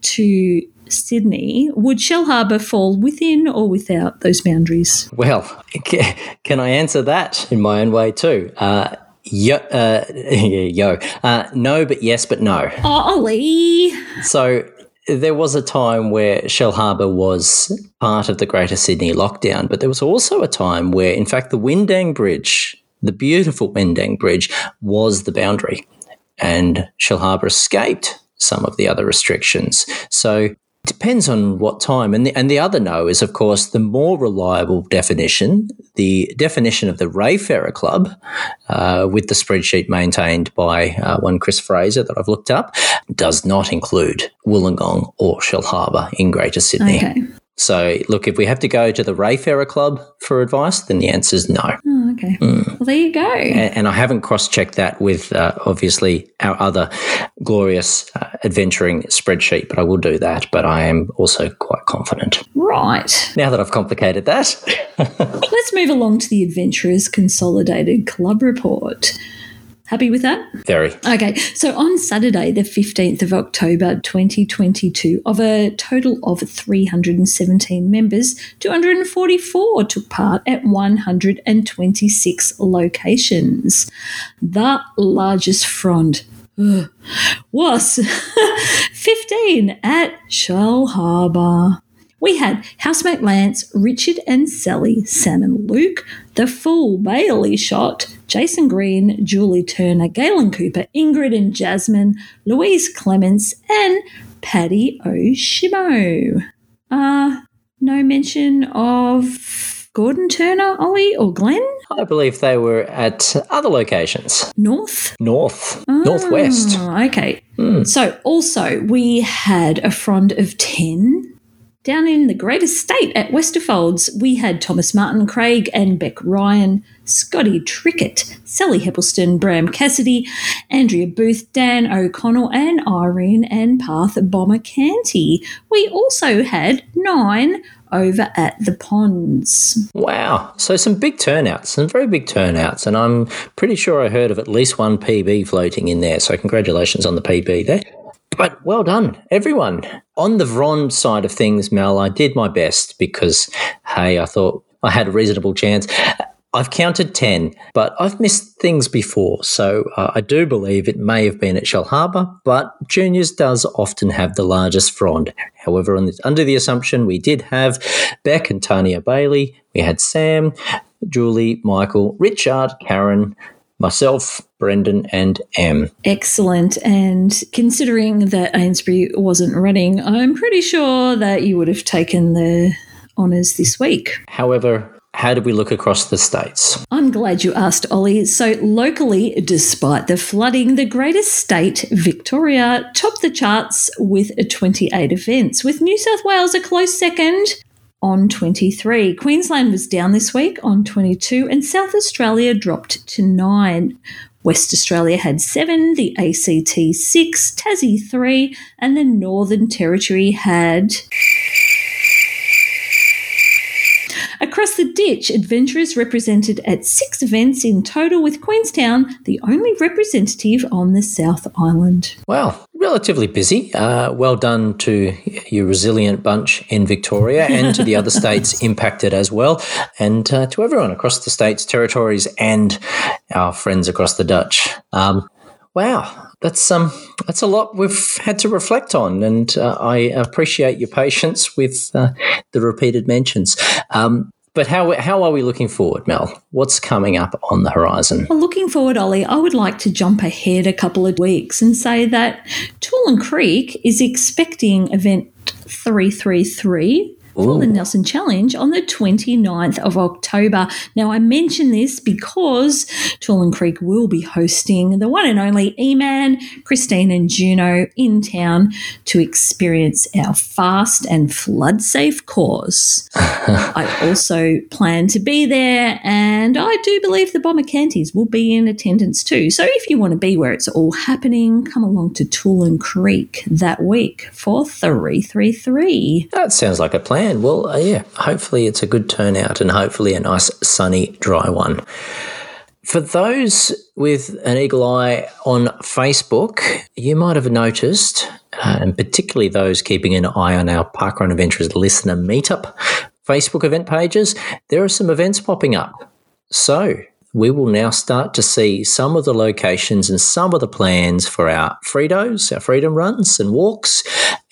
to Sydney, would Shellharbour fall within or without those boundaries? Well, can I answer that in my own way too? Uh, Yo, uh, yo. Uh, no, but yes, but no. Olly. So there was a time where Shellharbour was part of the Greater Sydney lockdown, but there was also a time where, in fact, the Windang Bridge, the beautiful Windang Bridge, was the boundary, and Shellharbour escaped some of the other restrictions. So Depends on what time. And the, and the other no is, of course, the more reliable definition, the definition of the Rayfarer Club, uh, with the spreadsheet maintained by uh, one Chris Fraser that I've looked up, does not include Wollongong or Shellharbour in Greater Sydney. Okay. So, look, if we have to go to the Rayfarer Club for advice, then the answer is no. Oh, okay. Mm. Well, there you go. And, and I haven't cross checked that with uh, obviously our other glorious uh, adventuring spreadsheet, but I will do that. But I am also quite confident. Right. Now that I've complicated that, let's move along to the Adventurers Consolidated Club Report. Happy with that? Very. Okay, so on Saturday, the 15th of October 2022, of a total of 317 members, 244 took part at 126 locations. The largest front ugh, was 15 at Shellharbour. We had Housemate Lance, Richard and Sally, Sam and Luke, the full Bailey shot, Jason Green, Julie Turner, Galen Cooper, Ingrid and Jasmine, Louise Clements, and Paddy Oshimo. Uh, no mention of Gordon Turner, Olly, or Glenn? I believe they were at other locations. North? North, northwest. Oh, okay. So also we had a front of 10 down in the Great Estate at Westerfolds. We had Thomas Martin, Craig and Beck Ryan, Scotty Trickett, Sally Heppelston, Bram Cassidy, Andrea Booth, Dan O'Connell, and Irene and Path Bomber Canty. We also had nine over at the ponds. Wow. So some big turnouts, some very big turnouts. And I'm pretty sure I heard of at least one PB floating in there. So congratulations on the PB there. But well done, everyone. On the Vron side of things, Mel, I did my best because, hey, I thought I had a reasonable chance. I've counted 10, but I've missed things before. So uh, I do believe it may have been at Shellharbour, but Juniors does often have the largest frond. However, under the assumption we did have Beck and Tanya Bailey, we had Sam, Julie, Michael, Richard, Karen, myself, Brendan, and Em. Excellent. And considering that Eynesbury wasn't running, I'm pretty sure that you would have taken the honours this week. However, how did we look across the states? I'm glad you asked, Olly. So, locally, despite the flooding, the greatest state, Victoria, topped the charts with 28 events, with New South Wales a close second on 23. Queensland was down this week on 22, and South Australia dropped to 9. West Australia had seven, the ACT six, Tassie three, and the Northern Territory had Across the ditch, adventurers represented at six events in total, with Queenstown the only representative on the South Island. Well, relatively busy. Uh, well done to your resilient bunch in Victoria and to the other states impacted as well, and uh, to everyone across the states, territories, and our friends across the Dutch. Um, wow, that's um, that's a lot we've had to reflect on, and uh, I appreciate your patience with uh, the repeated mentions. Um, but how how are we looking forward, Mel? What's coming up on the horizon? Well, looking forward, Olly, I would like to jump ahead a couple of weeks and say that Toolern Creek is expecting event 333 for the Nelson Challenge on the 29th of October. Now, I mention this because Toolern Creek will be hosting the one and only E-Man, Christine and Juno in town to experience our fast and flood safe course. I also plan to be there and I do believe the Bomber Canties will be in attendance too. So if you want to be where it's all happening, come along to Toolern Creek that week for 333. That sounds like a plan. Well, uh, yeah, hopefully it's a good turnout and hopefully a nice sunny, dry one. For those with an eagle eye on Facebook, you might have noticed, uh, and particularly those keeping an eye on our Parkrun Adventures listener meetup Facebook event pages, there are some events popping up. So, we will now start to see some of the locations and some of the plans for our Fridos, our freedom runs and walks,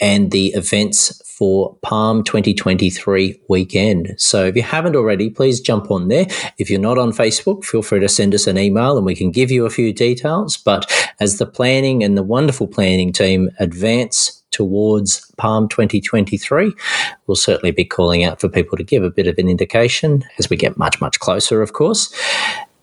and the events for Palm 2023 weekend. So if you haven't already, please jump on there. If you're not on Facebook, feel free to send us an email and we can give you a few details. But as the planning and the wonderful planning team advance towards Palm 2023, we'll certainly be calling out for people to give a bit of an indication as we get much, much closer, of course.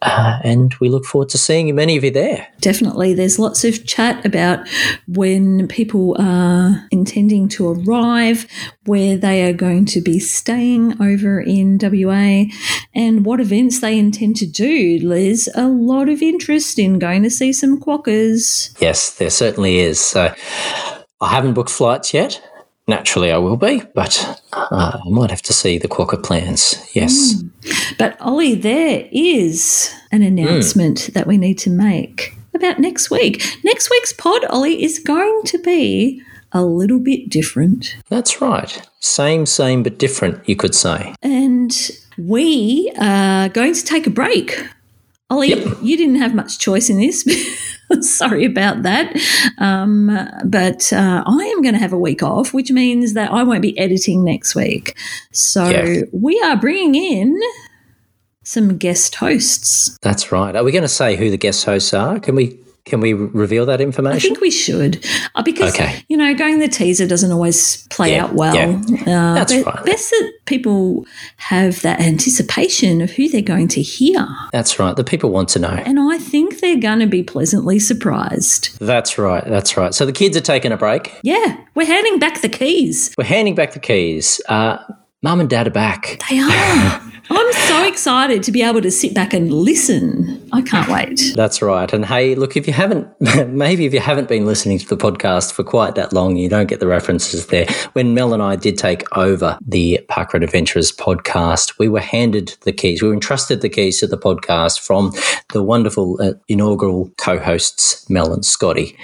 Uh, and we look forward to seeing many of you there. Definitely. There's lots of chat about when people are intending to arrive, where they are going to be staying over in WA, and what events they intend to do. There's a lot of interest in going to see some quokkas. Yes, there certainly is. So I haven't booked flights yet. Naturally, I will be, but uh, I might have to see the Quokka plans. Yes. But Olly, there is an announcement that we need to make. about next week. Next week's pod, Olly, is going to be a little bit different. That's right. Same, same, but different, you could say. And we are going to take a break. Olly, Yep. you didn't have much choice in this. Sorry about that. Um, but uh, I am going to have a week off, which means that I won't be editing next week. So Yeah. we are bringing in some guest hosts. That's right. Are we going to say who the guest hosts are? Can we can we reveal that information? I think we should, uh, because Okay. you know, going the teaser doesn't always play Yeah, out well. yeah. Uh, That's but right. Best that people have that anticipation of who they're going to hear, That's right. The people want to know. and I think they're going to be pleasantly surprised. That's right. That's right. So the kids are taking a break. Yeah, we're handing back the keys. We're handing back the keys. Uh, Mum and Dad are back. They are. I'm so excited to be able to sit back and listen. I can't wait. That's right. And hey, look, if you haven't, maybe if you haven't been listening to the podcast for quite that long, you don't get the references there. When Mel and I did take over the Parkrun Adventurers podcast, we were handed the keys. We were entrusted the keys to the podcast from the wonderful uh, inaugural co hosts, Mel and Scotty.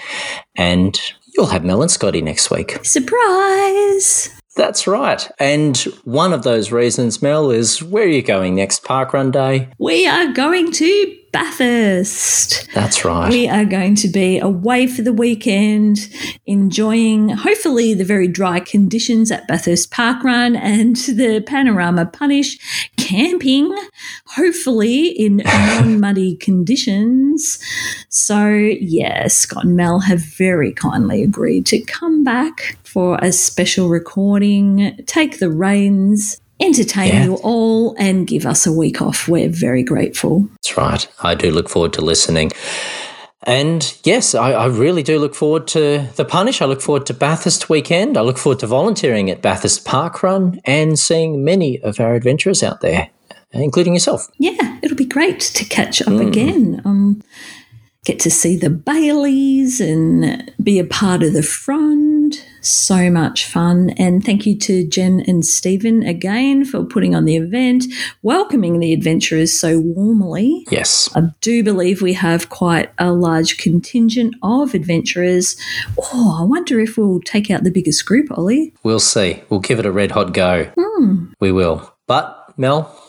And you'll have Mel and Scotty next week. Surprise! That's right. And one of those reasons, Mel, is where are you going next Parkrun Day? We are going to Bathurst. That's right. We are going to be away for the weekend, enjoying hopefully the very dry conditions at Bathurst Park Run and the Panorama Punish, camping, hopefully in non muddy conditions. So, yeah, Scott and Mel have very kindly agreed to come back for a special recording, take the reins. Entertain Yeah. you all and give us a week off. We're very grateful. That's right. I do look forward to listening. And yes, I, I really do look forward to the punish. I look forward to Bathurst weekend. I look forward to volunteering at Bathurst Park Run and seeing many of our adventurers out there, including yourself. yeah, it'll be great to catch up again. Um, get to see the Baileys and be a part of the front. So much fun. And thank you to Jen and Stephen again for putting on the event, welcoming the adventurers so warmly. Yes. I do believe we have quite a large contingent of adventurers. Oh, I wonder if we'll take out the biggest group, Olly. We'll see. We'll give it a red hot go. Hmm. We will. But, Mel,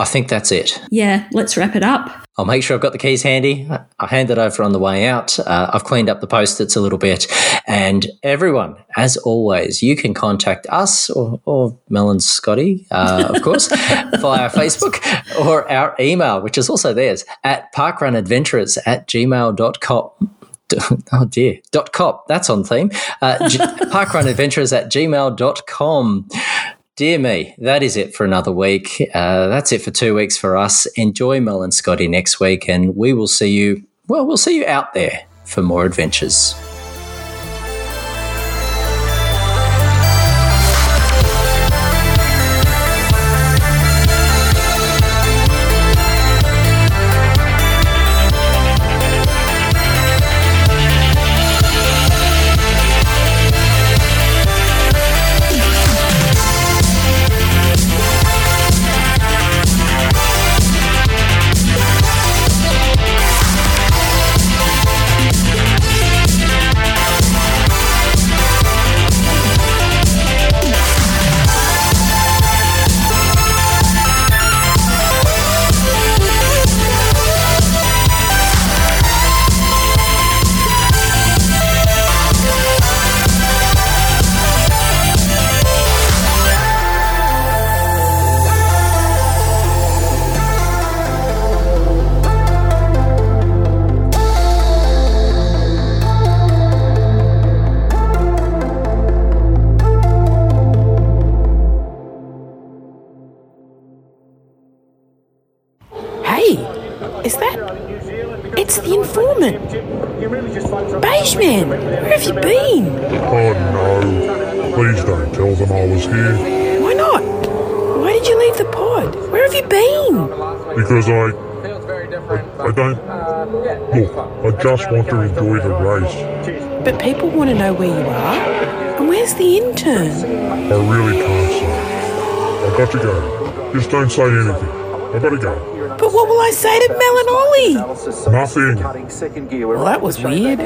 I think that's it. Yeah, let's wrap it up. I'll make sure I've got the keys handy. I'll hand it over on the way out. Uh, I've cleaned up the post-its a little bit. And everyone, as always, you can contact us or, or Mel and Scotty, uh, of course, via Facebook or our email, which is also theirs, at parkrunadventurers at gmail.com. Oh dear. Dot cop. That's on theme. Uh, g- parkrunadventurers at gmail.com. Dear me, that is it for another week. Uh, that's it for two weeks for us. Enjoy Mel and Scotty next week, and we will see you. Well, we'll see you out there for more adventures. Want to enjoy the race. But people want to know where you are. And where's the intern? I really can't say. I've got to go. Just don't say anything. I've gotta go. But what will I say to Mel and Olly? Nothing. Well, that was weird.